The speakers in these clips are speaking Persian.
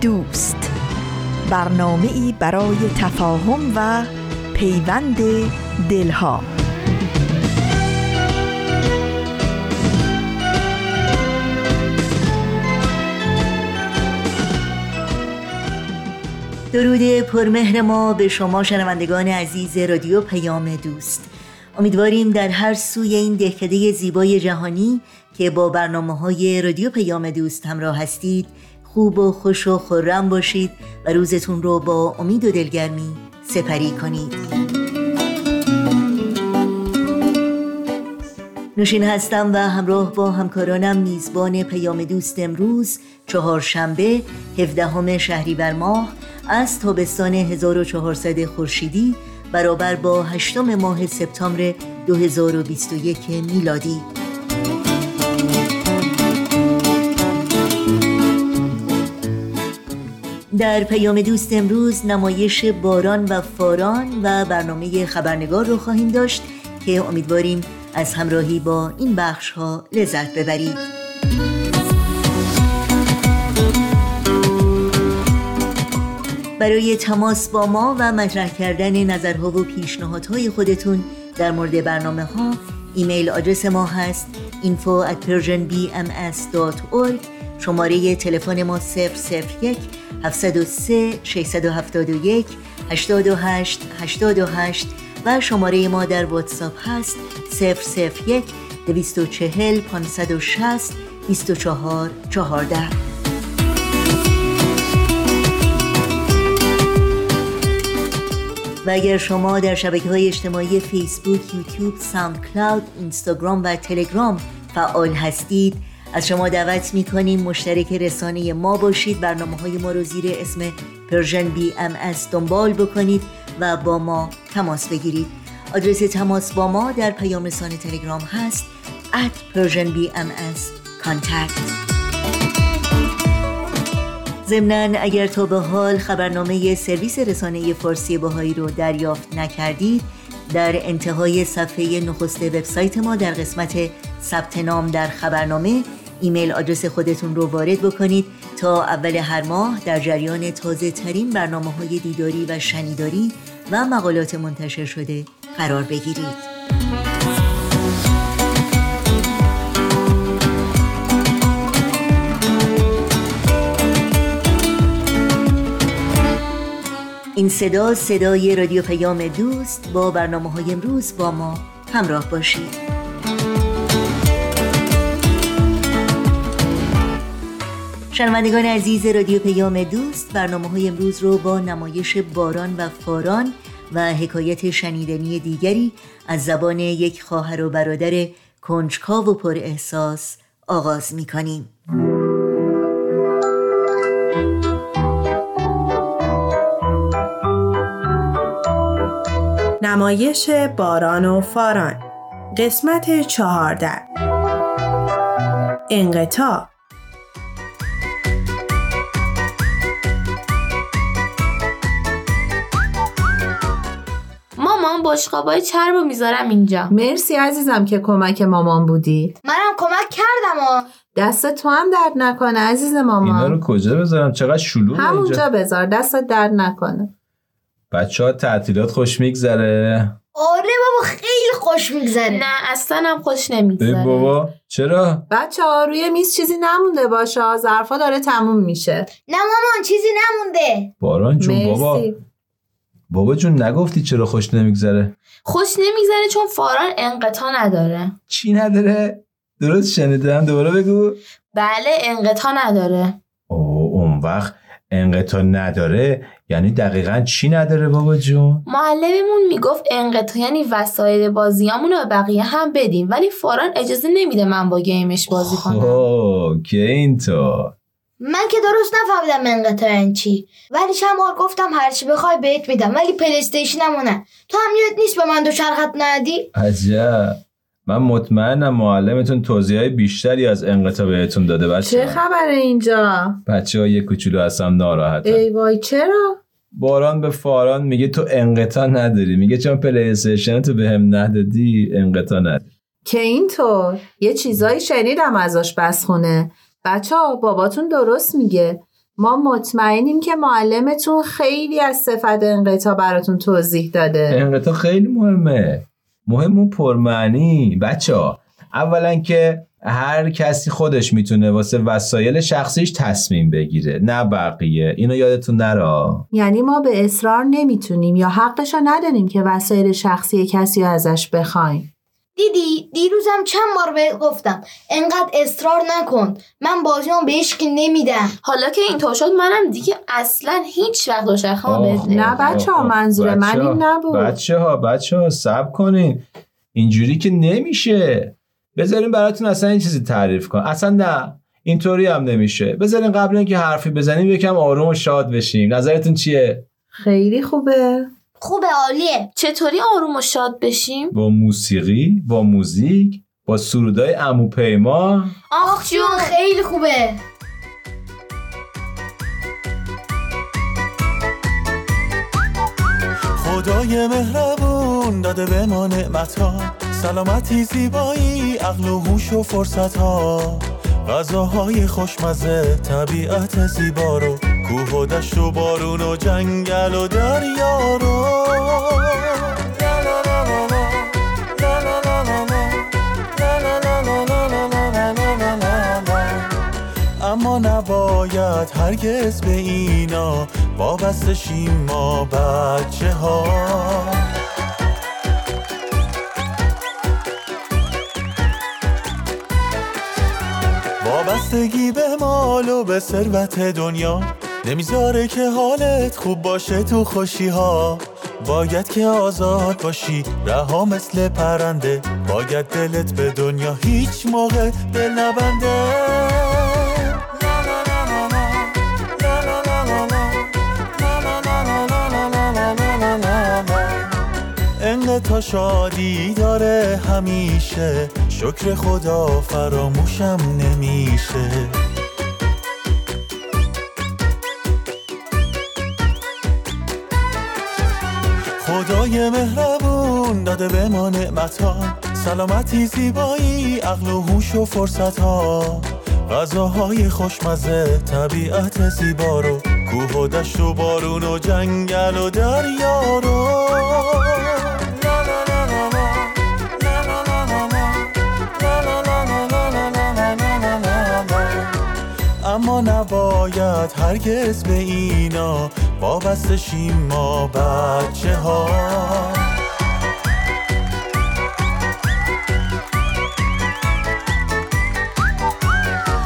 دوست. برنامه ای برای تفاهم و پیوند دلها. درود پرمهر ما به شما شنوندگان عزیز رادیو پیام دوست. امیدواریم در هر سوی این دهکده زیبای جهانی که با برنامه های رادیو پیام دوست همراه هستید خوب و خوش و خورم باشید و روزتون رو با امید و دلگرمی سپری کنید. نوشین هستم و همراه با همکارانم میزبان پیام دوست امروز چهارشنبه 17 شهریور ماه از تابستان 1400 خورشیدی برابر با هشتم ماه سپتامبر 2021 میلادی. در پیام دوست امروز نمایش باران و فاران و برنامه خبرنگار رو خواهیم داشت که امیدواریم از همراهی با این بخش ها لذت ببرید. برای تماس با ما و مطرح کردن نظرها و پیشنهادهای خودتون در مورد برنامه ها ایمیل آدرس ما هست info at persianbms.org شماره تلفن ما 001 703 671 828 828 و شماره ما در واتساپ هست 001 240 560 24 14 و اگر شما در شبکه های اجتماعی فیسبوک، یوتیوب، ساوند کلاود، اینستاگرام و تلگرام فعال هستید از شما دعوت می‌کنیم مشترک رسانه ما باشید. برنامه های ما رو زیر اسم Persian BMS دنبال بکنید و با ما تماس بگیرید. آدرس تماس با ما در پیام رسانه تلگرام هست at Persian BMS contact. ضمنا اگر تا به حال خبرنامه سرویس رسانه فارسی باهایی رو دریافت نکردید در انتهای صفحه نخست وبسایت ما در قسمت ثبت نام در خبرنامه. ایمیل آدرس خودتون رو وارد بکنید. تا اول هر ماه در جریان تازه ترین برنامه های دیداری و شنیداری و مقالات منتشر شده قرار بگیرید. این صدا صدای رادیو پیام دوست با برنامه های امروز با ما همراه باشید. شنوندگان عزیز رادیو پیام دوست برنامه های امروز رو با نمایش باران و فاران و حکایت شنیدنی دیگری از زبان یک خواهر و برادر کنجکاو و پر احساس آغاز می کنیم. نمایش باران و فاران. قسمت چهارده. انقطاع. بشقابای چربو می‌ذارم اینجا. مرسی عزیزم که کمک مامان بودی. منم کمک کردم و دست تو هم درد نکنه عزیز مامان. اینا رو کجا بذارم؟ چقدر شلوغه همونجا بذار دست درد نکنه. بچه ها تعطیلات خوش میگذره. آره بابا خیلی خوش میگذره. نه اصلا هم خوش نمیگذره. بابا چرا؟ بچه ها روی میز چیزی نمونده باشه ظرفا داره تموم میشه. نه مامان چیزی نمونده. باران جون بابا. بابا جون نگفتی چرا خوش نمیگذره؟ خوش نمیگذره چون فاران انقطاع نداره. چی نداره؟ درست شنیدم دوباره بگو. بله انقطاع نداره. اوه اون وقت انقطاع نداره یعنی دقیقا چی نداره بابا جون؟ معلممون می‌گفت انقطاع یعنی وسایل بازیامون رو به بقیه هم بدیم ولی فاران اجازه نمیده من با game ش بازی کنم. خب که اینطور؟ من که درست نفهمیدم انقطاع این چی. ولی چند بار گفتم هرچی بخوای بهت میدم. ولی پلی استیشنمو نه. تو هم یادت نیست به من دو چرخت ندی؟ عجب. من مطمئنم معلمتون توضیح های بیشتری از انقطاع بهتون داده بچه چه خبره اینجا؟ بچه ها یه کوچولو هستم ناراحتن. ای وای چرا؟ باران به فاران میگه تو انقطاع نداری. میگه چون پلی استیشن تو بهم ندادی انقطاع نداری. که اینطور. یه چیزایی شنیدم ازش بسخونه بچه ها باباتون درست میگه. ما مطمئنیم که معلمتون خیلی از صفت انقطاع براتون توضیح داده. انقطاع خیلی مهمه. مهم و پرمعنی. بچه ها اولا که هر کسی خودش می‌تونه واسه وسایل شخصیش تصمیم بگیره. نه بقیه. اینو یادتون نرا یعنی ما به اصرار نمی‌تونیم یا حقشو نداریم که وسایل شخصی کسی رو ازش بخوایم. دیدی؟ دیروزم چند بار بهت گفتم. انقدر اصرار نکن. من بازیام به هیچکی نمیدم. حالا که اینطور شد منم دیگه اصلا هیچ وقت دوچرخه‌مو بهت. نه بچه ها منظور من این نبود. بچه ها بچه ها سب کنین. اینجوری که نمیشه. بذارین براتون اصلا این چیزی تعریف کن اصلا نه اینطوری هم نمیشه. بذارین قبل اینکه حرفی بزنیم یکم آروم و شاد بشیم. نظرتون چیه؟ خیلی خوبه. خوبه عالیه. چطوری آروم و شاد بشیم؟ با موسیقی با موزیک با سرودای عمو پیما. آخ جون خیلی خوبه. خدای مهربون داده به ما نعمت ها سلامتی زیبایی عقل و هوش و فرصت ها غذاهای خوشمزه طبیعت زیبا رو کوه و دشت و بارون و جنگل و دریا رو. اما نباید هرگز به اینا وابسته شیم ما بچه ها وابستگی به مال و به ثروت دنیا. نمی‌ذاره که حالت خوب باشه تو خوشی ها باید که آزاد باشی رها مثل پرنده. باید دلت به دنیا هیچ موقع دل نبنده شادی داره همیشه. شکر خدا فراموشم نمیشه. خدای مهربون داده به ما نعمت ها سلامتی زیبایی عقل و هوش و فرصت ها غذاهای خوشمزه طبیعت زیبا رو. کوه و دشت و بارون و جنگل و دریا رو. اما نباید هرگز به اینا وابسته شیم ما بچه ها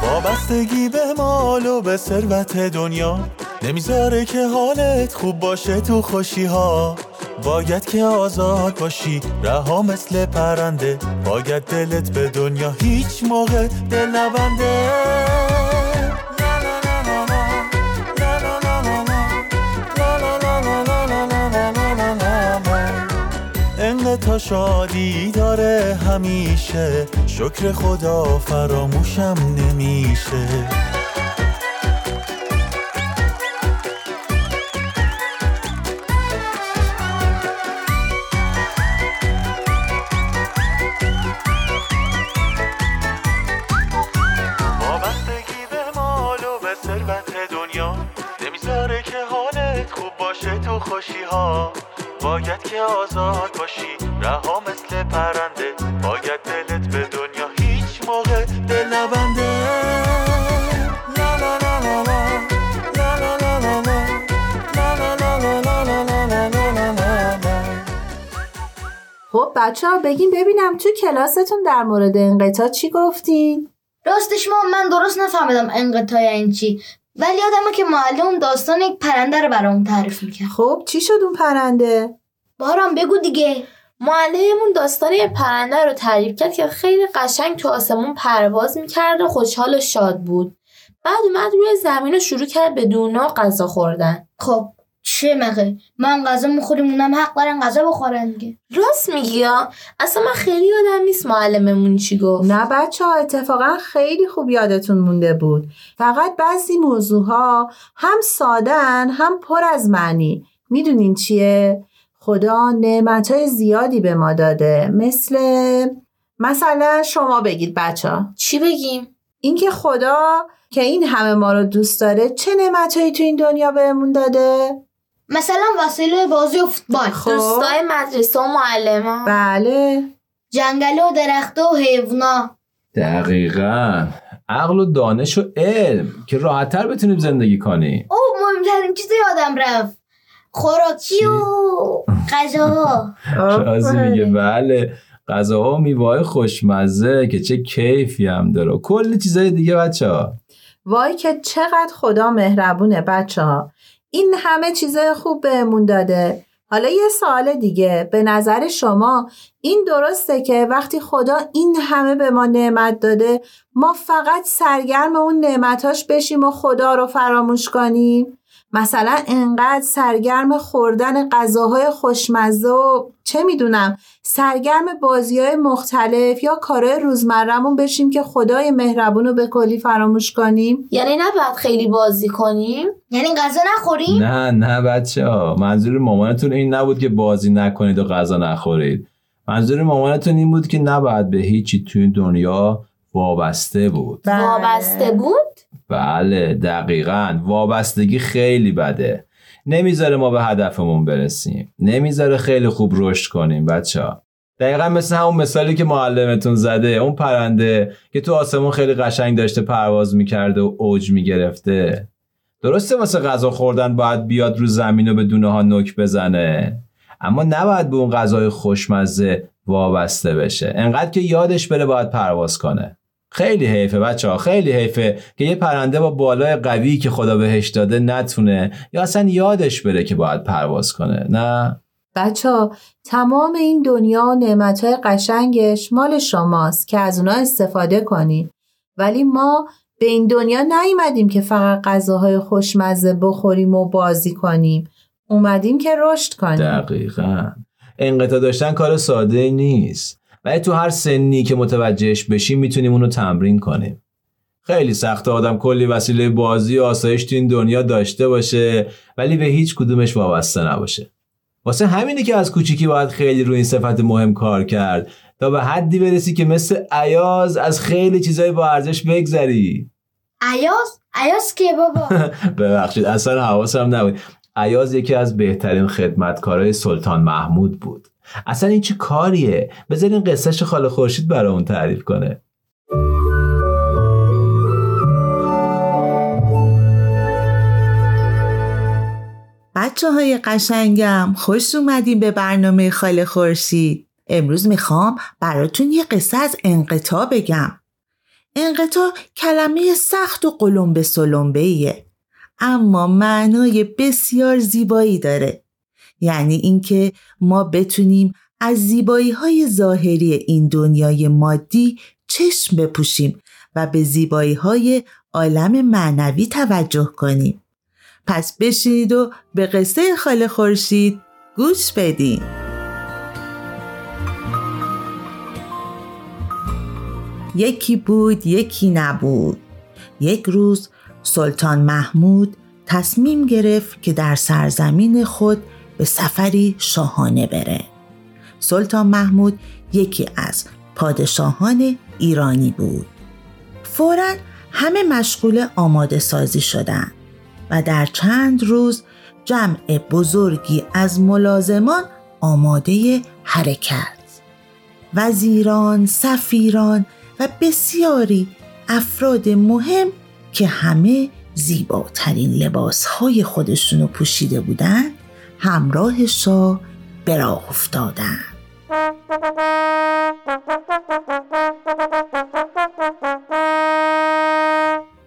وابستگی به مال و به ثروت دنیا. نمی‌ذاره که حالت خوب باشه تو خوشی ها باید که آزاد باشی رها مثل پرنده. باید دلت به دنیا هیچ موقع دل نبنده شادی داره همیشه. شکر خدا فراموشم نمیشه. به مال و دنیا. نمی‌ذاره که حالت خوب باشه تو خوشی ها باید که آزاد بچه ها بگین ببینم تو کلاستون در مورد انقطاع چی گفتین؟ راستش ما من درست نفهمیدم انقطاع این چی. ولی یادمه که معلم داستان یک پرنده رو برامون تعریف می‌کرد. خب چی شد اون پرنده؟ باران بگو دیگه. معلممون داستان یه پرنده رو تعریف کرد که خیلی قشنگ تو آسمون پرواز می‌کرد و خوشحال و شاد بود. بعد اومد روی زمین رو شروع کرد به دونا غذا خوردن. خب. چه مگه؟ من غذا می‌خوریم اونم حق دارن غذا بخورن دیگه. راست میگی اصلا من خیلی یادم نیست معلممون چی گفت. نه بچه ها اتفاقا خیلی خوب یادتون مونده بود. فقط بعضی موضوع ها هم سادن هم پر از معنی. می‌دونین چیه؟ خدا نعمت های زیادی به ما داده. مثل مثلا شما بگید بچه ها چی بگیم؟ اینکه خدا که این همه ما رو دوست داره چه نعمتهایی تو این دنیا بهمون داده؟ مثلا وسیله بازی و فوتبال. خب. دوستای مدرسه و معلمان. بله. جنگل و درخت و حیونا. دقیقا. عقل و دانش و علم که راحتتر بتونیم زندگی کنیم. او مهمترین چیز یادم رفت. خوراکی و غذاها. رازی میگه بله. غذاها و میوه خوشمزه که چه کیفی هم داره. و کلی چیزای دیگه بچه ها وای که چقدر خدا مهربونه بچه ها این همه چیزای خوب بهمون داده. حالا یه سوال دیگه. به نظر شما این درسته که وقتی خدا این همه به ما نعمت داده ما فقط سرگرم اون نعمتاش بشیم و خدا رو فراموش کنیم؟ مثلا انقدر سرگرم خوردن غذاهای خوشمزه و چه می‌دونم سرگرم بازی های مختلف یا کارهای روزمرهمون بشیم که خدای مهربون رو به کلی فراموش کنیم؟ یعنی نباید خیلی بازی کنیم؟ یعنی غذا نخوریم؟ نه نه بچه ها. منظور مامانتون این نبود که بازی نکنید و غذا نخورید. منظور مامانتون این بود که نباید به هیچی توی دنیا وابسته بود. وابسته بود؟ بله دقیقا. وابستگی خیلی بده. نمی‌ذاره ما به هدفمون برسیم. نمی‌ذاره خیلی خوب رشد کنیم بچه ها دقیقا مثل همون مثالی که معلمتون زده اون پرنده که تو آسمون خیلی قشنگ داشته پرواز می‌کرده و اوج می‌گرفته. درسته واسه غذا خوردن باید بیاد رو زمین و به دونه ها نک بزنه. اما نباید به اون غذای خوشمزه وابسته بشه. انقدر که یادش بره باید پرواز کنه. خیلی حیفه بچه ها خیلی حیفه که یه پرنده با بالای قوی که خدا بهش داده نتونه یا اصلا یادش بره که باید پرواز کنه نه؟ بچه ها تمام این دنیا و نعمتهای قشنگش مال شماست که از اونا استفاده کنید ولی ما به این دنیا نیومدیم که فقط غذاهای خوشمزه بخوریم و بازی کنیم. اومدیم که رشد کنیم. دقیقا. انقطاع داشتن کار ساده نیست. ولی تو هر سنی که متوجهش بشیم می‌تونیم اونو تمرین کنیم. خیلی سخت آدم کلی وسیله بازی و آسایش تو این دنیا داشته باشه ولی به هیچ کدومش وابسته نباشه. واسه همینه که از کوچیکی باید خیلی روی این صفت مهم کار کرد تا به حدی برسی که مثل عیاز از خیلی چیزای با ارزش بگذری. عیاز؟ عیاز که بابا؟ ببخشید اصلا حواسم نبود. عیاز یکی از بهترین خدمتکارای سلطان محمود بود. اصلا این چه کاریه؟ بذارین قصهش خاله خورشید برامون تعریف کنه. بچه های قشنگم خوش اومدیم به برنامه خاله خورشید. امروز می‌خوام براتون یه قصه از انقطاع بگم. انقطاع کلمه سخت و قلمبه سلمبه ایه اما معنای بسیار زیبایی داره. یعنی اینکه ما بتونیم از زیبایی های ظاهری این دنیای مادی چشم بپوشیم و به زیبایی های عالم معنوی توجه کنیم. پس بشینید و به قصه خاله خورشید گوش بدین. یکی بود یکی نبود. یک روز سلطان محمود تصمیم گرفت که در سرزمین خود به سفری شاهانه بره. سلطان محمود یکی از پادشاهان ایرانی بود. فورا همه مشغول آماده سازی شدند و در چند روز جمع بزرگی از ملازمان آماده حرکت. وزیران، سفیران و بسیاری افراد مهم که همه زیباترین لباسهای خودشونو پوشیده بودند همراه شاه به راه افتادند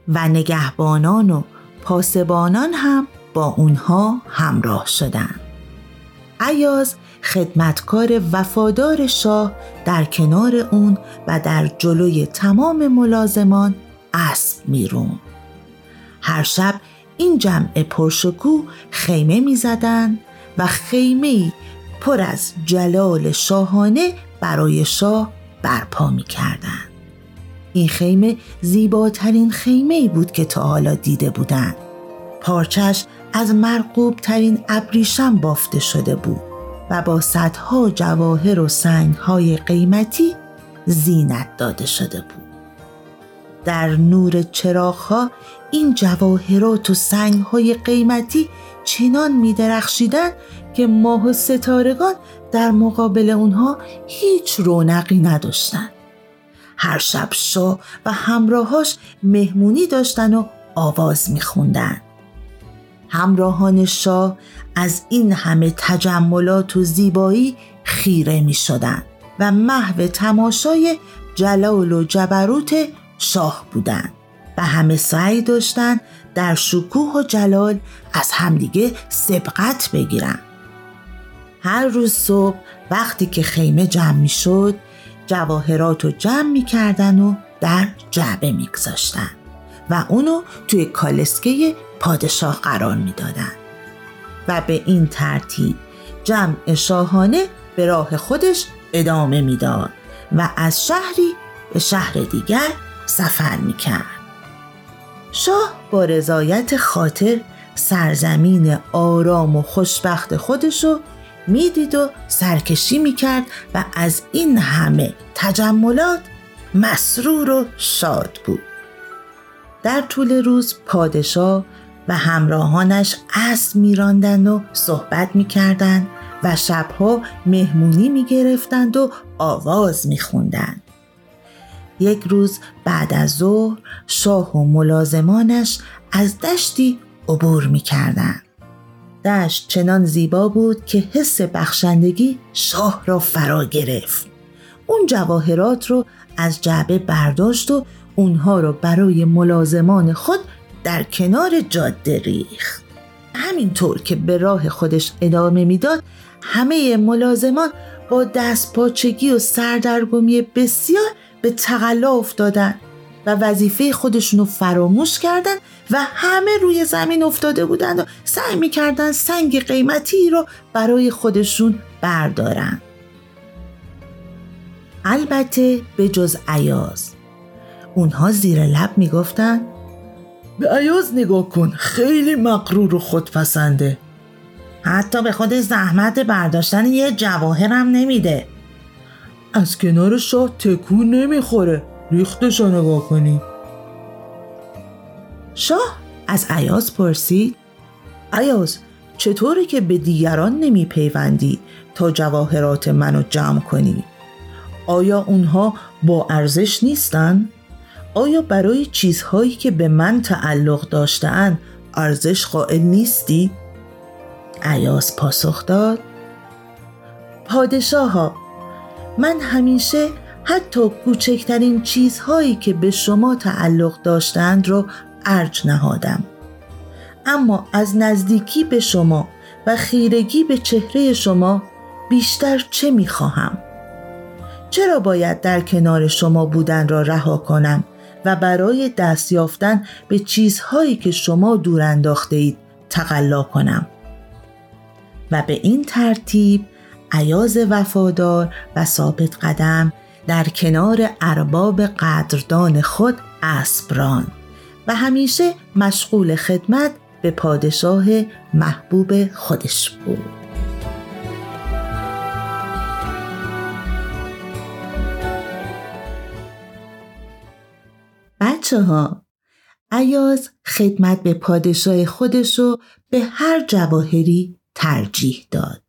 و نگهبانان و پاسبانان هم با اونها همراه شدند. عیاز خدمتکار وفادار شاه در کنار اون و در جلوی تمام ملازمان اسب میرون. هر شب این جمع پرشکو خیمه می‌زدند و خیمه پر از جلال شاهانه برای شاه برپا می‌کردند. این خیمه زیباترین خیمه بود که تا حالا دیده بودند. پارچش از مرقوب ترین ابریشم بافته شده بود و با صدها جواهر و سنگهای قیمتی زینت داده شده بود. در نور چراغها این جواهرات و سنگهای قیمتی چنان می درخشیدن که ماه و ستارگان در مقابل اونها هیچ رونقی نداشتند. هر شب شاه و همراهاش مهمونی داشتن و آواز میخوندن. همراهان شاه از این همه تجملات و زیبایی خیره می شدن و محو تماشای جلال و جبروت شاه بودند و همه سعی داشتند در شکوه و جلال از همدیگه سبقت بگیرن هر روز صبح وقتی که خیمه جمع می شد جواهرات رو جمع می کردن و در جعبه می گذاشتن و اونو توی کالسکه پادشاه قرار می دادن. و به این ترتیب جمع شاهانه به راه خودش ادامه می‌داد و از شهری به شهر دیگر سفر می کرد. شاه با رضایت خاطر سرزمین آرام و خوشبخت خودشو می‌دید و سرکشی می‌کرد و از این همه تجملات مسرور و شاد بود در طول روز پادشاه و همراهانش اسب میراندند و صحبت می‌کردند و شبها مهمونی می‌گرفتند و آواز میخوندند یک روز بعد از ظهر شاه و ملازمانش از دشتی عبور می‌کردند. دشت چنان زیبا بود که حس بخشندگی شاه را فرا گرفت. اون جواهرات رو از جعبه برداشت و اونها رو برای ملازمان خود در کنار جاده ریخت. همینطور که به راه خودش ادامه می‌داد همه ملازمان با دست پاچگی و سردرگمی بسیار به تقلا افتادن و وظیفه خودشون رو فراموش کردن و همه روی زمین افتاده بودند و سعی می‌کردن سنگ قیمتی رو برای خودشون بردارن. البته به جز عیاز اونها زیر لب می‌گفتن به عیاز نگاه کن خیلی مقرور و خودپسنده. حتی به خود زحمت برداشتن یه جواهرم نمیده. از کنار شاه تکون نمی‌خوره ریختش رو نگاه کنی شاه از عیاز پرسید عیاز چطوره که به دیگران نمی پیوندی تا جواهرات منو جمع کنی؟ آیا اونها با ارزش نیستن؟ آیا برای چیزهایی که به من تعلق داشتهاند ارزش قائل نیستی؟ عیاز پاسخ داد پادشاه ها من همیشه حتی کوچکترین چیزهایی که به شما تعلق داشتند رو ارج نهادم اما از نزدیکی به شما و خیرگی به چهره شما بیشتر چه می‌خواهم؟ چرا باید در کنار شما بودن را رها کنم و برای دست یافتن به چیزهایی که شما دور انداخته اید تقلا کنم؟ و به این ترتیب عیاز وفادار و ثابت قدم در کنار ارباب قدردان خود اسبران و همیشه مشغول خدمت به پادشاه محبوب خودش بود. بچه ها عیاز خدمت به پادشاه خودشو به هر جواهری ترجیح داد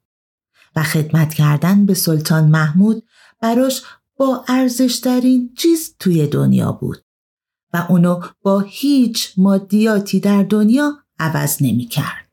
و خدمت کردن به سلطان محمود براش با ارزشترین چیز توی دنیا بود و اونو با هیچ مادیاتی در دنیا عوض نمی کرد.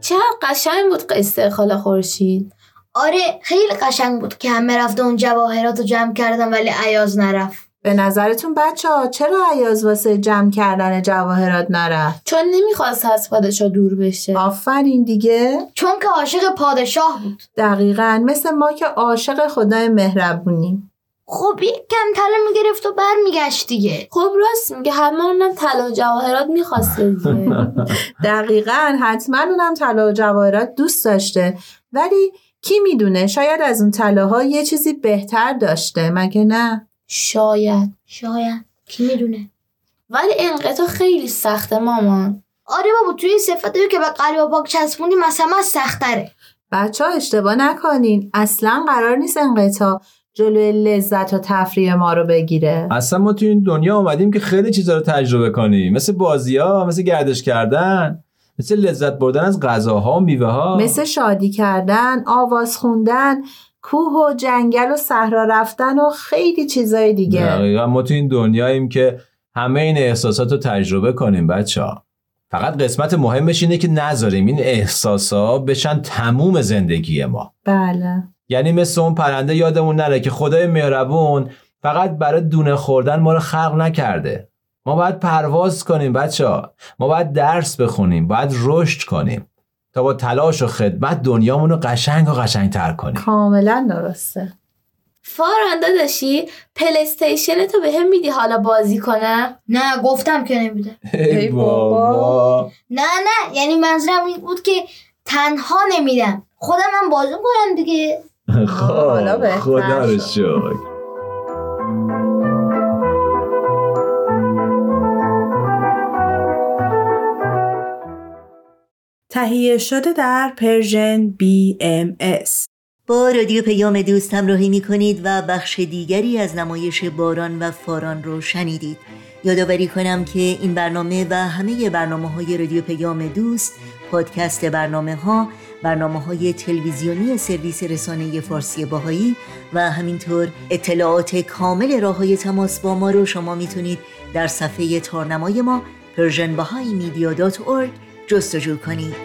چقدر قشنگ بود قصه خاله خورشید آره خیلی قشنگ بود که همه رفته اون جواهرات رو جمع کردن ولی عیاز نرفت به نظرتون بچه ها چرا عیاز واسه جمع کردن جواهرات نرفت؟ چون نمی‌خواست از پادشاه دور بشه. آفرین دیگه. چون که عاشق پادشاه بود. دقیقا مثل ما که عاشق خدای مهربونیم. خب یک کم طلا می‌گرفت و برمیگشت دیگه. خب راست میگه همه اونم طلا و جواهرات می‌خواسته دیگه. دقیقا حتما اونم طلا و جواهرات دوست داشته. ولی کی می‌دونه شاید از اون طلاها یه چیزی بهتر داشته. مگه نه؟ شاید. شاید. کی می‌دونه؟ ولی انقطاع خیلی سخته مامان آره بابا توی صفتی که به قلب پاک چسبونی مثلا سختره. بچه ها اشتباه نکنین. اصلا قرار نیست انقطاع جلوی لذت و تفریح ما رو بگیره. اصلا ما تو این دنیا اومدیم که خیلی چیزا رو تجربه کنیم. مثل بازی ها مثل گردش کردن مثل لذت بردن از غذاها و میوه ها مثل شادی کردن آواز خوندن کوه و جنگل و صحرا رفتن و خیلی چیزای دیگه. دقیقا ما تو این دنیاییم که همه این احساسات رو تجربه کنیم بچه ها فقط قسمت مهمش اینه که نذاریم. این احساسات بشن تموم زندگی ما. بله. یعنی مثل اون پرنده یادمون نره که خدای مهربون فقط برای دونه خوردن ما رو خلق نکرده. ما باید پرواز کنیم بچه ها ما باید درس بخونیم باید رشد کنیم. تا با تلاش و خدمت دنیامون رو قشنگ و قشنگ تر کنیم. کاملا درسته. فارانده داشتی پلیستیشن تو به هم میدی حالا بازی کنم؟ نه گفتم که نمیده. ای بابا. نه نه یعنی منظورم این بود که تنها نمیدم خودم هم بازی کنم دیگه. خب خدا رو. شکر. تهیه شده در Persian BMS با رادیو پیام دوست همراهی می کنید و بخش دیگری از نمایش باران و فاران رو شنیدید. یادآوری کنم که این برنامه و همه برنامه های رادیو پیام دوست پادکست برنامه ها برنامه های تلویزیونی سرویس رسانه فارسی بهائی و همینطور اطلاعات کامل راه های تماس با ما رو شما می‌تونید در صفحه تارنمای ما persianbahaimedia.org جستجو کنید.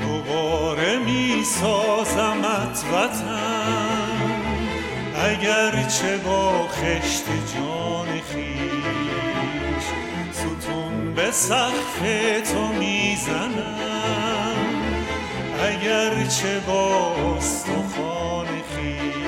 دوباره می سازمت وطن اگرچه با خشت جان خیش ستون به سقف تو می‌زنم. اگرچه با استخوان خیش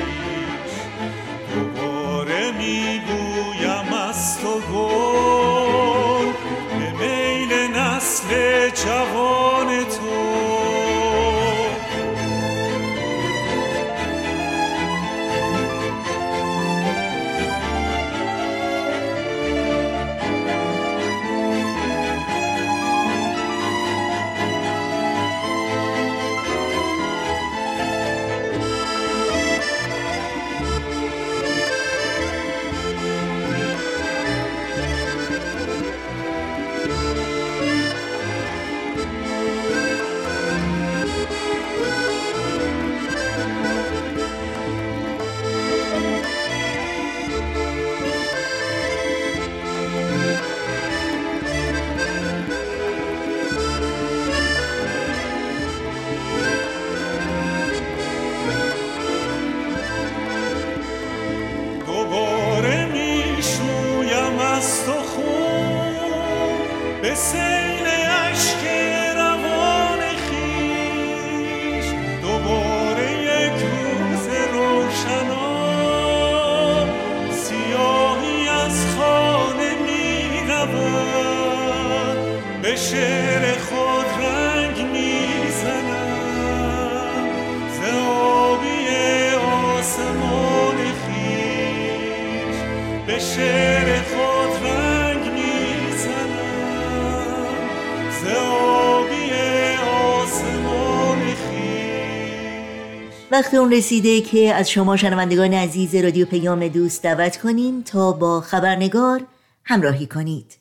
وقت اون رسیده که از شما شنوندگان عزیز رادیو پیام دوست دعوت کنیم تا با خبرنگار همراهی کنید.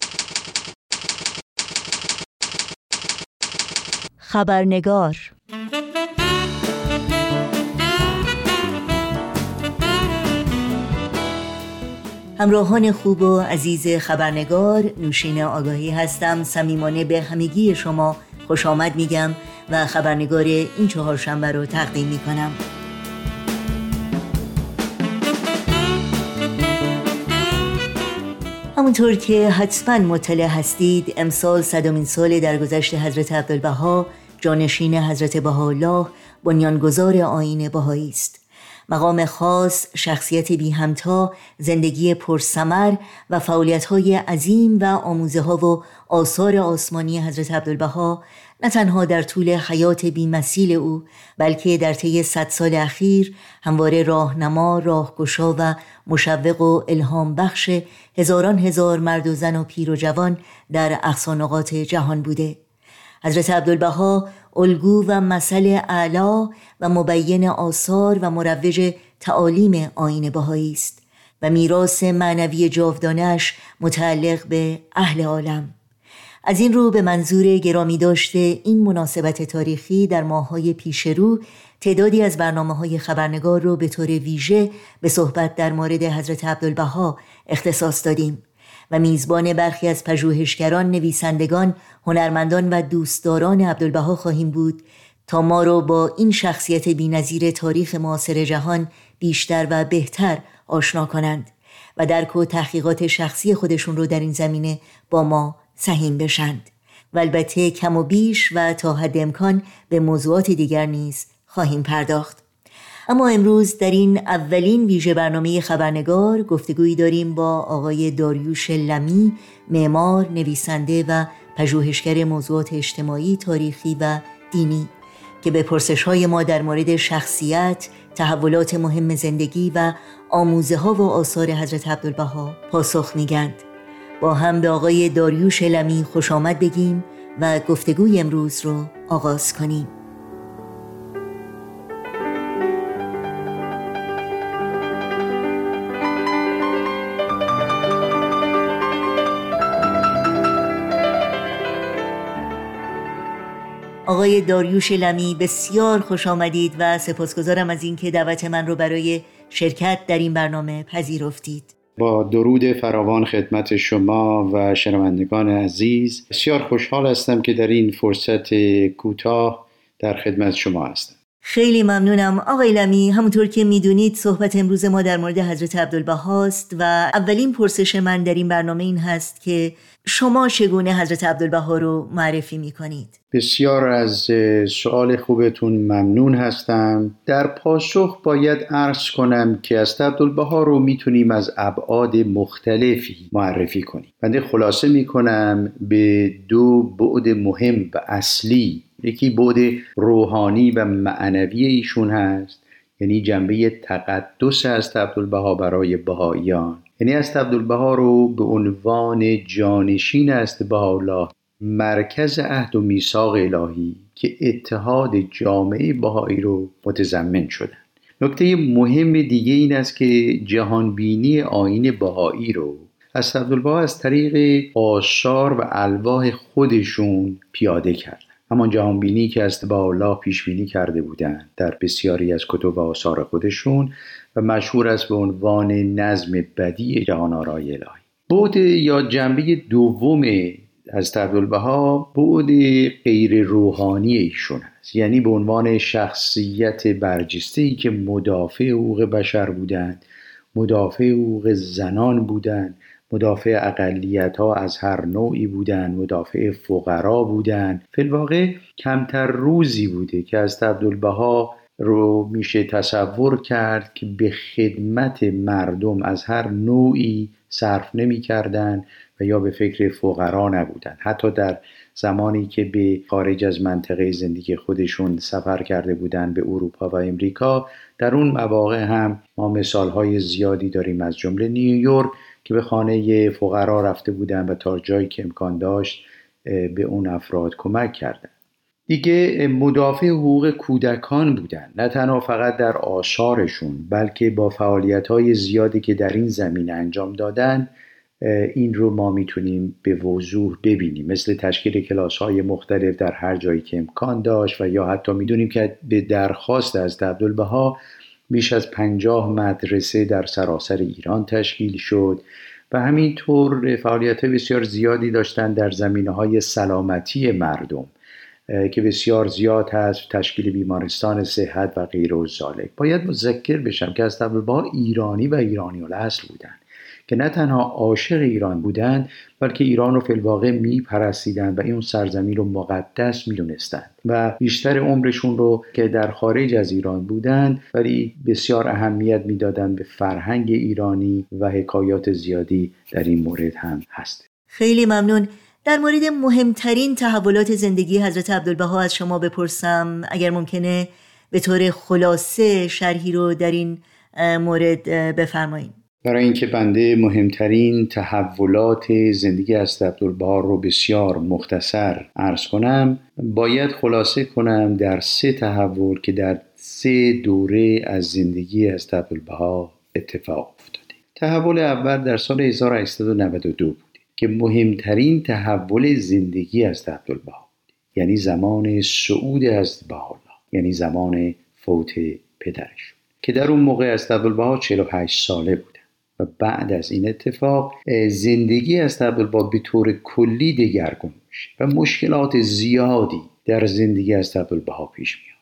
خبرنگار همراهان خوب و عزیز خبرنگار نوشین آگاهی هستم. صمیمانه به همگی شما خوش آمد میگم. و خبرنگار این چهارشنبه رو تقدیم می کنم. همونطور که حتما مطلع هستید امسال صدامین سال در درگذشت حضرت عبدالبها جانشین حضرت بهاءالله بنیانگذار آین بهایی است مقام خاص، شخصیت بی همتا، زندگی پرسمر و فعالیت های عظیم و آموزه ها و آثار آسمانی حضرت عبدالبها نه تنها در طول حیات بیمثیل او بلکه در طی صد سال اخیر همواره راهنما، راهگشا و مشوق و الهام بخش هزاران هزار مرد و زن و پیر و جوان در اقصانقات جهان بوده. حضرت عبدالبها الگو و مثل اعلا و مبین آثار و مروج تعالیم آین بهایی است و میراث معنوی جاودانش متعلق به اهل عالم. از این رو به منظور گرامی داشته این مناسبت تاریخی در ماههای پیش رو تعدادی از برنامه های خبرنگار رو به طور ویژه به صحبت در مورد حضرت عبدالبها اختصاص دادیم و میزبان برخی از پژوهشگران، نویسندگان، هنرمندان و دوستداران عبدالبها خواهیم بود تا ما رو با این شخصیت بینظیر تاریخ معاصر جهان بیشتر و بهتر آشنا کنند و درک و تحقیقات شخصی خودشون رو در این زمینه با ما سهیم بشند. و البته کم و بیش و تا حد امکان به موضوعات دیگر نیز خواهیم پرداخت. اما امروز در این اولین ویژه برنامه خبرنگار گفتگویی داریم با آقای داریوش لمی معمار نویسنده و پژوهشگر موضوعات اجتماعی تاریخی و دینی که به پرسش های ما در مورد شخصیت تحولات مهم زندگی و آموزه ها و آثار حضرت عبدالبها پاسخ میگند. با هم به آقای داریوش لمی خوش آمد بگیم و گفتگوی امروز رو آغاز کنیم. آقای داریوش لمی بسیار خوش آمدید و سپاسگزارم از اینکه دعوت من رو برای شرکت در این برنامه پذیرفتید. با درود فراوان خدمت شما و شنوندگان عزیز بسیار خوشحال هستم که در این فرصت کوتاه در خدمت شما هستم. خیلی ممنونم. آقای لمی همونطور که می‌دونید صحبت امروز ما در مورد حضرت عبدالبها است و اولین پرسش من در این برنامه این هست که شما چگونه حضرت عبدالبها رو معرفی می‌کنید؟ بسیار از سوال خوبتون ممنون هستم. در پاسخ باید عرض کنم که از عبدالبها رو می‌تونیم از ابعاد مختلفی معرفی کنیم. بنده خلاصه می‌کنم به دو بعد مهم و اصلی یکی بعد روحانی و معنوی ایشون هست یعنی جنبه تقدس از عبدالبها برای بهاییان. یعنی از عبدالبها رو به عنوان جانشین است بهاءالله مرکز عهد و میثاق الهی که اتحاد جامعه بهایی رو متضمن شدن. نکته مهم دیگه این است که جهانبینی آین بهایی رو از عبدالبها از طریق آثار و الواح خودشون پیاده کردن. همان جهانبینی که از با الله پیش بینی کرده بودند در بسیاری از کتب و آثار خودشون و مشهور است به عنوان نظم بدی جهان آرای الهی. بعد یا جنبه دوم از عبدالبها بعد غیر روحانی ایشون است. یعنی به عنوان شخصیت برجسته ای که مدافع حقوق بشر بودند مدافع حقوق زنان بودند مدافع اقلیت ها از هر نوعی بودند مدافع فقرا بودند فیلواقع کمتر روزی بوده که از عبدالبها رو میشه تصور کرد که به خدمت مردم از هر نوعی صرف نمی کردن و یا به فکر فقرا نبودن. حتی در زمانی که به خارج از منطقه زندگی خودشون سفر کرده بودند به اروپا و امریکا در اون مواقع هم ما مثال زیادی داریم از جمله نیویورک که به خانه فقرا رفته بودن و تا جایی که امکان داشت به اون افراد کمک کردن. دیگه مدافع حقوق کودکان بودن. نه تنها فقط در آثارشون بلکه با فعالیت های زیادی که در این زمین انجام دادن این رو ما می‌تونیم به وضوح ببینیم. مثل تشکیل کلاس های مختلف در هر جایی که امکان داشت و یا حتی می‌دونیم که به درخواست از عبدالبها بیش از پنجاه مدرسه در سراسر ایران تشکیل شد و همینطور فعالیت بسیار زیادی داشتن در زمینه های سلامتی مردم که بسیار زیاد هست تشکیل بیمارستان صحت و غیر و باید مذکر بشم که از با ایرانی و ایرانی الاصل بودن. که نه تنها عاشق ایران بودند بلکه ایران رو فی الواقع میپرستیدند و این سرزمین رو مقدس می‌دونستند و بیشتر عمرشون رو که در خارج از ایران بودند ولی بسیار اهمیت می‌دادند به فرهنگ ایرانی و حکایات زیادی در این مورد هم هست. خیلی ممنون. در مورد مهمترین تحولات زندگی حضرت عبدالبها از شما بپرسم اگر ممکنه به طور خلاصه شرحی رو در این مورد بفرمایید برای اینکه بنده مهمترین تحولات زندگی از عبدالبها رو بسیار مختصر عرض کنم باید خلاصه کنم در سه تحول که در سه دوره از زندگی از عبدالبها اتفاق افتاده. تحول اول در سال 1892 بود که مهمترین تحول زندگی از عبدالبها یعنی زمان سعود از بهاءالله یعنی زمان فوت پدرش. که در اون موقع از عبدالبها 48 ساله بودن و بعد از این اتفاق زندگی از عبدالبها به طور کلی دگرگون میشه و مشکلات زیادی در زندگی از عبدالبها پیش میاد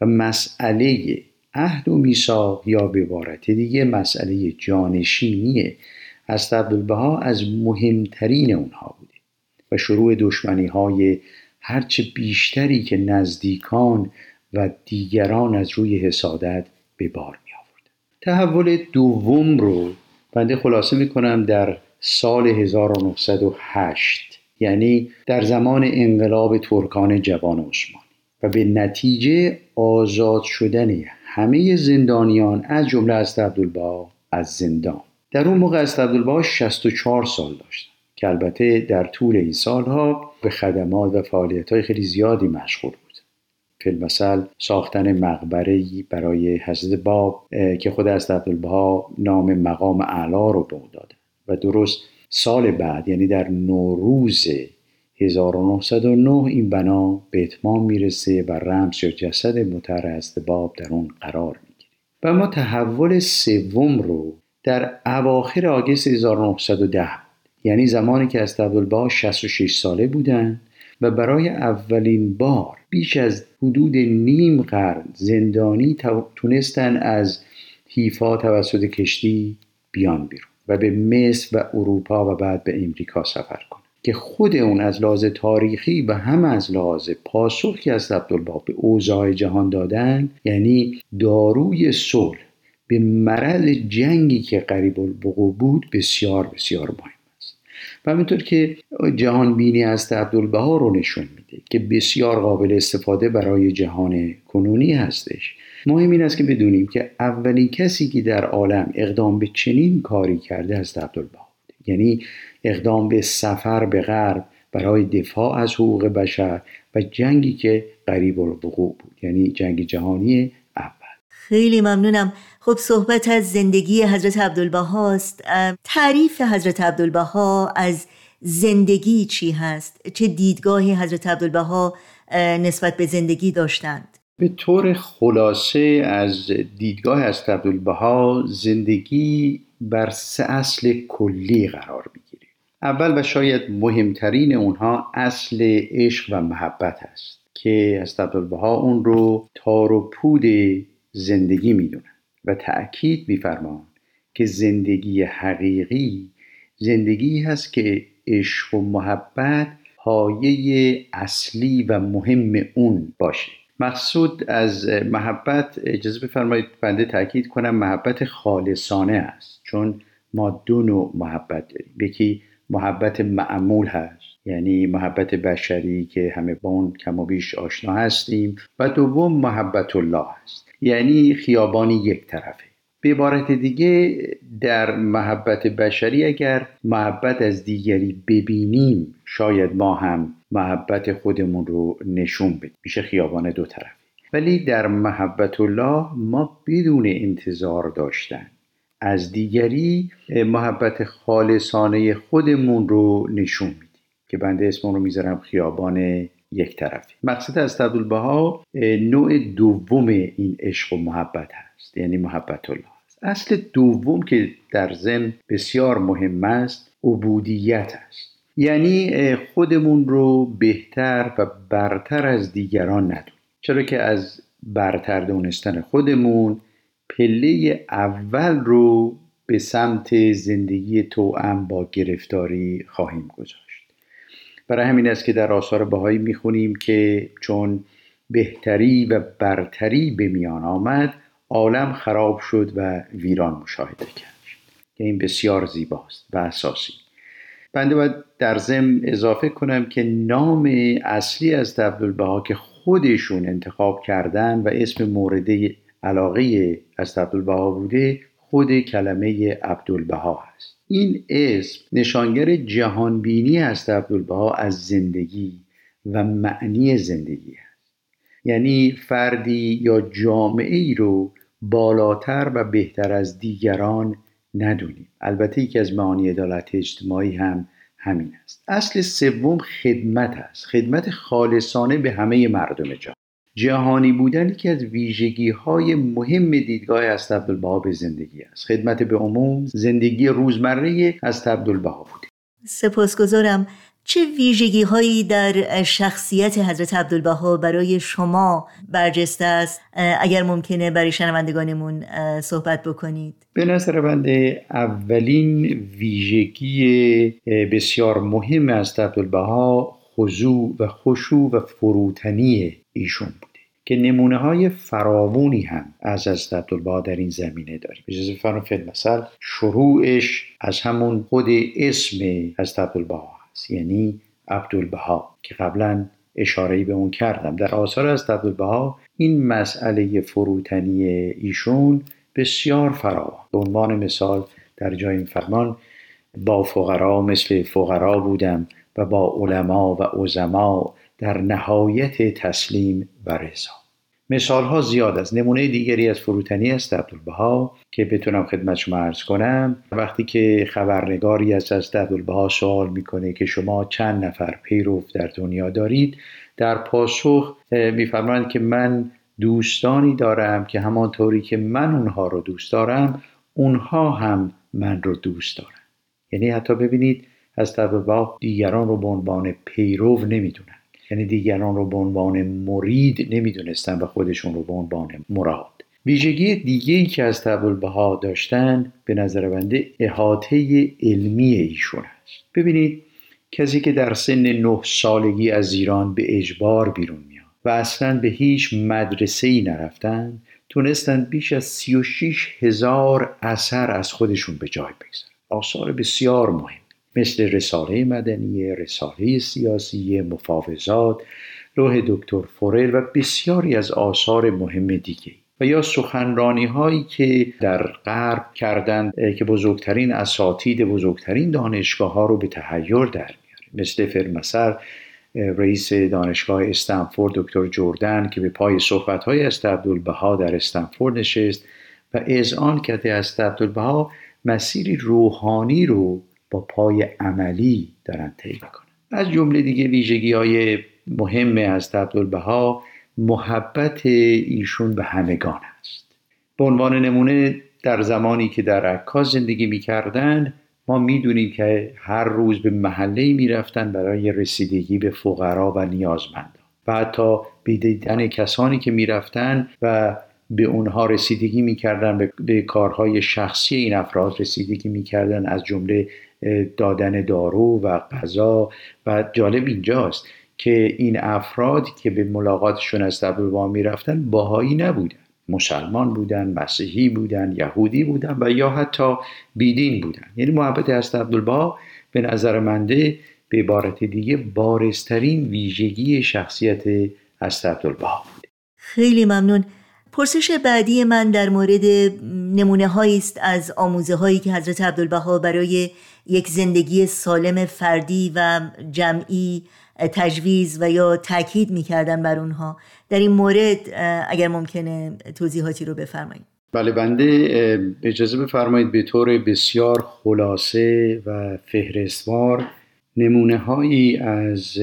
و مسئله عهد و میثاق یا به عبارت دیگه مسئله جانشینی از عبدالبها از مهمترین اونها بوده و شروع دشمنی های هرچه بیشتری که نزدیکان و دیگران از روی حسادت به بار می آورد. تحول دوم رو بنده خلاصه می کنم در سال 1908 یعنی در زمان انقلاب ترکان جوان عثمانی و به نتیجه آزاد شدن همه زندانیان از جمله از عبدالبها از زندان. در اون موقع از عبدالبها 64 سال داشت که البته در طول این سالها به خدمات و فعالیت های خیلی زیادی مشغول فیلمسل ساختن مقبره برای حضرت باب که خود از عبدالبها نام مقام اعلا رو به داده. و درست سال بعد یعنی در نوروز 1909 این بنا به اتمام می‌رسه و رمز یا جسد متر از باب در اون قرار می‌گیره. و ما تحول سوم رو در اواخر آگست 1910 یعنی زمانی که از عبدالبها 66 ساله بودند و برای اولین بار بیش از حدود نیم قرن زندانی تونستن از حیفا توسط کشتی بیان بیرون و به مصر و اروپا و بعد به امریکا سفر کنن. که خود اون از لحاظ تاریخی و هم از لحاظ پاسخی از عبدالبها به اوضاع جهان دادن یعنی داروی صلح به مرض جنگی که قریب الوقوع بود بسیار بسیار مهم و همینطور که جهان بینی از عبدالبها رو نشون میده که بسیار قابل استفاده برای جهان کنونی هستش. مهم این است که بدونیم که اولین کسی که در عالم اقدام به چنین کاری کرده از عبدالبها یعنی اقدام به سفر به غرب برای دفاع از حقوق بشر و جنگی که قریب الوقوع بود. یعنی جنگ جهانی خیلی ممنونم. خب صحبت از زندگی حضرت عبدالبهاست تعریف حضرت عبدالبها از زندگی چی هست؟ چه دیدگاهی حضرت عبدالبها نسبت به زندگی داشتند؟ به طور خلاصه از دیدگاه حضرت عبدالبها زندگی بر سه اصل کلی قرار می‌گیره. اول و شاید مهمترین اونها اصل عشق و محبت است که حضرت عبدالبها اون رو تار و پود زندگی می‌دونن و تأکید میفرمان که زندگی حقیقی زندگی هست که عشق و محبت پایه اصلی و مهم اون باشه. مقصود از محبت اجازه بفرمایید بنده تاکید کنم محبت خالصانه است. چون ما دو نوع محبت داریم. یکی محبت معمول هست یعنی محبت بشری که همه با اون کم و بیش آشنا هستیم. و دوم محبت الله است یعنی خیابانی یک طرفه. به عبارت دیگه در محبت بشری اگر محبت از دیگری ببینیم شاید ما هم محبت خودمون رو نشون بدیم. میشه خیابان دو طرفه. ولی در محبت الله ما بدون انتظار داشتن. از دیگری محبت خالصانه خودمون رو نشون میدیم. که بنده اسم رو می‌ذارم خیابان یک طرفی. مقصد از عبدالبها نوع دوم این عشق و محبت هست یعنی محبت الله هست. اصل دوم که در ضمن بسیار مهم است عبودیت است. یعنی خودمون رو بهتر و برتر از دیگران ندونیم. چرا که از برتر دونستن خودمون پله اول رو به سمت زندگی توأم با گرفتاری خواهیم گذاشت. برای همین است که در آثار بهایی می‌خونیم که چون بهتری و برتری به میان آمد عالم خراب شد و ویران مشاهده کرد. که این بسیار زیباست و اساسی. بنده باید در ضمن اضافه کنم که نام اصلی از عبدالبها که خودشون انتخاب کردن و اسم مورد علاقه از عبدالبها بوده خود کلمه عبدالبها هست این اسم نشانگر جهانبینی است. عبدالبها از زندگی و معنی زندگی است. یعنی فردی یا جامعه ای رو بالاتر و بهتر از دیگران ندونیم. البته یکی از معانی عدالت اجتماعی هم همین است. اصل سوم خدمت است. خدمت خالصانه به همه مردم جهان. جهانی بودن یکی از ویژگی های مهم دیدگاه از عبدالبها به زندگی است. خدمت به عموم زندگی روزمره از عبدالبها بوده. سپاسگزارم. چه ویژگی هایی در شخصیت حضرت عبدالبها برای شما برجسته است؟ اگر ممکنه برای شنوندگانمون صحبت بکنید. به نظر بنده اولین ویژگی بسیار مهم از عبدالبها خضوع و خشوع و فروتنی ایشون بوده که نمونه های فراوانی هم از از عبدالبها در این زمینه داریم اجازه بفرمایید مثل شروعش از همون خود اسم از عبدالبها یعنی عبدالبها که قبلا اشاره به اون کردم. در آثار از عبدالبها این مسئله فروتنی ایشون بسیار فراوان. به عنوان مثال در جای این فرمان با فقرا مثل فقرا بودم و با علما و عظما در نهایت تسلیم و رضا. مثال ها زیاد است. نمونه دیگری از فروتنی است عبدالبها که بتونم خدمت شما ارز کنم. وقتی که خبرنگاری از از عبدالبها سوال می‌کنه که شما چند نفر پیرو در دنیا دارید در پاسخ میفرمایند که من دوستانی دارم که همانطوری که من اونها رو دوست دارم اونها هم من رو دوست دارن. یعنی حتی ببینید از عبدالبها دیگران رو به عنوان پیرو نمی‌دونن. یعنی دیگران رو به عنوان مرید نمی‌دونستن و خودشون رو به عنوان مراد. ویژگی دیگه ای که از بها داشتن به نظر بنده احاطه علمی ایشون است. ببینید کسی که در سن نه سالگی از ایران به اجبار بیرون میاد و اصلا به هیچ مدرسه ای نرفتن تونستن بیش از 36 هزار اثر از خودشون به جای بگذارن. آثار بسیار مهم. مثل رساله مدنی، رساله سیاسی، مفاوضات، لوح دکتر فورل و بسیاری از آثار مهم دیگه. و یا سخنرانی هایی که در غرب کردند که بزرگترین اساتید بزرگترین دانشگاه ها رو به تحیر در میاره. مثل فرمسر رئیس دانشگاه استنفورد دکتر جردن که به پای صحبت های است عبدالبها در استنفورد نشست و اذعان کرده است عبدالبها مسیری روحانی رو با پای عملی دارن طی می‌کنن. از جمله دیگه ویژگی های مهم از عبدالبها محبت ایشون به همگان است. به عنوان نمونه در زمانی که در عکاس زندگی می‌کردن ما می‌دونیم که هر روز به محله می‌رفتن برای رسیدگی به فقرا و نیازمندان. و حتی به دیدن کسانی که می‌رفتن و به اونها رسیدگی می‌کردن به کارهای شخصی این افراد رسیدگی می‌کردن از جمله دادن دارو و غذا و جالب اینجاست که این افراد که به ملاقاتشون از می می‌رفتن باهایی نبودن. مسلمان بودن مسیحی بودن یهودی بودن و یا حتی بیدین بودن. یعنی محبت از عبدالبها به نظر منده به عبارت دیگه بارسترین ویژگی شخصیت از عبدالبها بود. خیلی ممنون. پرسش بعدی من در مورد نمونه هایی است از آموزه هایی که حضرت عبدالبها برای یک زندگی سالم فردی و جمعی تجویز و یا تاکید می‌کردن بر اونها. در این مورد اگر ممکنه توضیحاتی رو بفرمایید. بله بنده اجازه بفرمایید به طور بسیار خلاصه و فهرستوار نمونه هایی از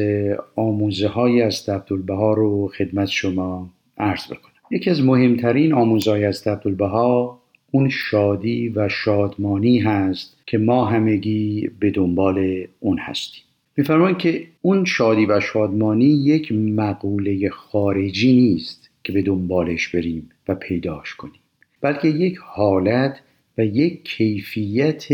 آموزه های از عبدالبها رو خدمت شما عرض بکنم. یکی از مهمترین آموزهای از عبدالبها اون شادی و شادمانی هست که ما همگی به دنبال اون هستیم. میفرمایند که اون شادی و شادمانی یک مقوله خارجی نیست که به دنبالش بریم و پیداش کنیم بلکه یک حالت و یک کیفیت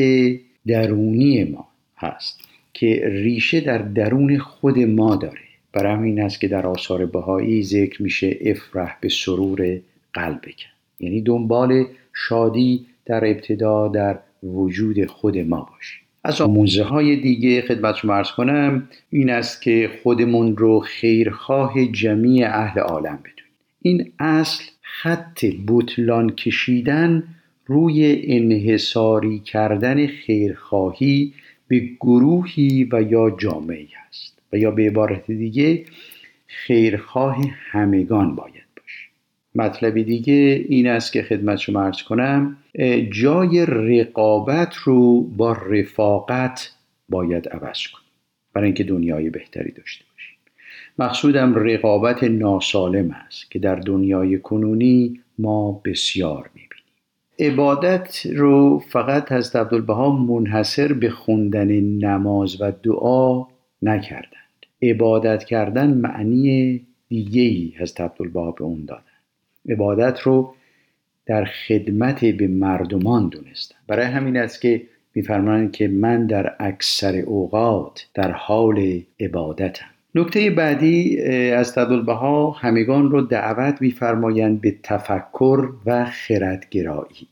درونی ما هست که ریشه در درون خود ما داره. برای همین است که در آثار بهایی ذکر میشه افرح به سرور قلبک یعنی دنبال شادی در ابتدا در وجود خود ما باشیم. از آموزه های دیگه خدمت شما ارز کنم این است که خودمون رو خیرخواه جمیع اهل عالم بدونیم. این اصل خط بطلان کشیدن روی انحصاری کردن خیرخواهی به گروهی و یا جامعه است یا به عبارت دیگه خیرخواه همگان باید باشه. مطلب دیگه این است که خدمت شما ارز کنم جای رقابت رو با رفاقت باید عوض کنیم. برای اینکه دنیای بهتری داشته باشیم. مقصودم رقابت ناسالم است که در دنیای کنونی ما بسیار می‌بینیم. عبادت رو فقط از عبدالبها منحصر به خوندن نماز و دعا نکردند عبادت کردن معنی دیگه ای از عبدالبها به اون دادن. عبادت رو در خدمت به مردمان دونستن. برای همین است که میفرمایند که من در اکثر اوقات در حال عبادتم. نکته بعدی از عبدالبها همگان رو دعوت میفرمایند به تفکر و خردگرایی.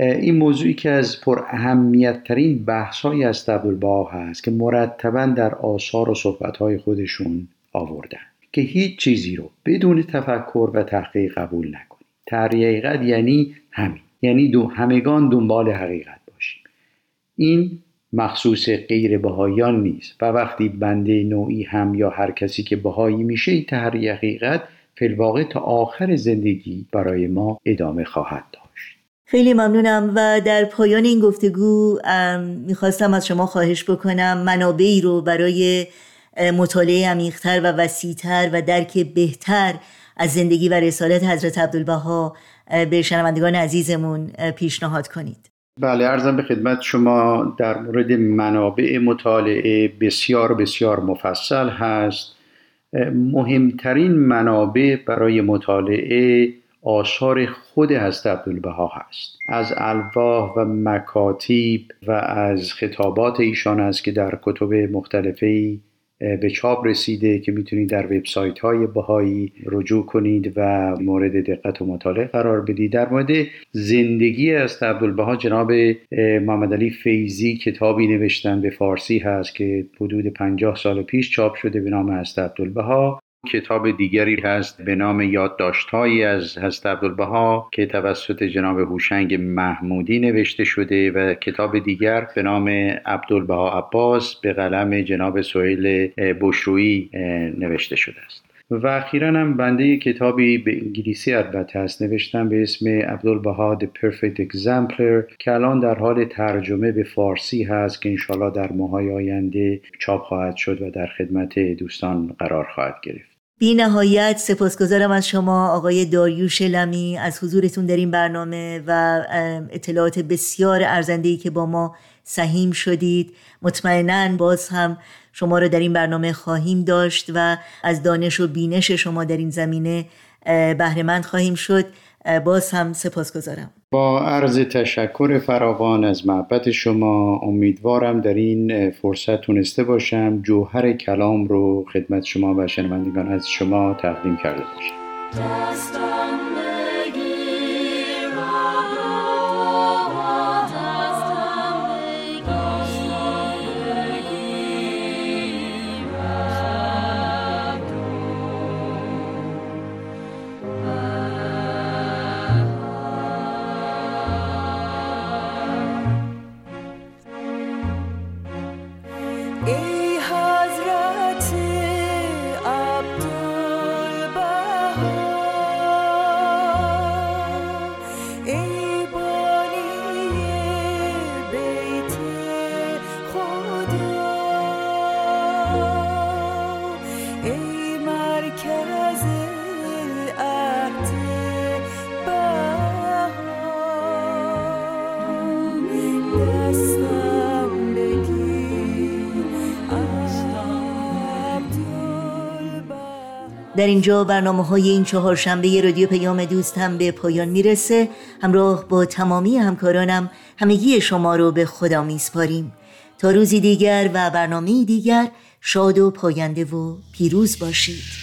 این موضوعی که از پر اهمیت ترین بحث های از عبدالبها هست که مرتبا در آثار و صحبت های خودشون آوردن که هیچ چیزی رو بدون تفکر و تحقیق قبول نکنید حقیقت یعنی همین. یعنی دو همگان دنبال حقیقت باشیم. این مخصوص غیر بهایان نیست و وقتی بنده نوعی هم یا هر کسی که بهایی میشه تحری حقیقت فلواقع تا آخر زندگی برای ما ادامه خواهد داشت خیلی ممنونم و در پایان این گفتگو می‌خواستم از شما خواهش بکنم منابعی رو برای مطالعه عمیقتر و وسیعتر و درک بهتر از زندگی و رسالت حضرت عبدالبها به شنوندگان عزیزمون پیشنهاد کنید. بله ارزم به خدمت شما در مورد منابع مطالعه بسیار بسیار مفصل هست. مهمترین منابع برای مطالعه آثار خود هست عبدالبها هست. از الواح و مکاتیب و از خطابات ایشان است که در کتب مختلفی به چاپ رسیده که می‌تونید در وبسایت های بهایی رجوع کنید و مورد دقت و مطالعه قرار بدید. در مورد زندگی از عبدالبها جناب محمد علی فیزی کتابی نوشتن به فارسی هست که حدود 50 سال پیش چاپ شده به نام است عبدالبها. کتاب دیگری هست به نام یادداشتهایی از حضرت عبدالبها که توسط جناب هوشنگ محمودی نوشته شده و کتاب دیگر به نام عبدالبها عباس به قلم جناب سهیل بشرویی نوشته شده است. و اخیرا هم بنده کتابی به انگلیسی البته هست نوشتم به اسم عبدالبها The Perfect Exemplar که الان در حال ترجمه به فارسی هست که انشالله در ماهای آینده چاپ خواهد شد و در خدمت دوستان قرار خواهد گرفت. بی نهایت سپاسگزارم از شما آقای داریوش لمی. از حضورتون در این برنامه و اطلاعات بسیار ارزندهی که با ما سهیم شدید. مطمئنا باز هم شما را در این برنامه خواهیم داشت و از دانش و بینش شما در این زمینه بهرهمند خواهیم شد. باز هم سپاسگزارم. با عرض تشکر فراوان از محبت شما امیدوارم در این فرصت تونسته باشم جوهر کلام رو خدمت شما و شنوندگان از شما تقدیم کرده باشم. در اینجا برنامه های این چهار شنبه رادیو پیام دوست هم به پایان می‌رسه. همراه با تمامی همکارانم همگی شما رو به خدا میسپاریم. تا روزی دیگر و برنامه دیگر شاد و پاینده و پیروز باشید.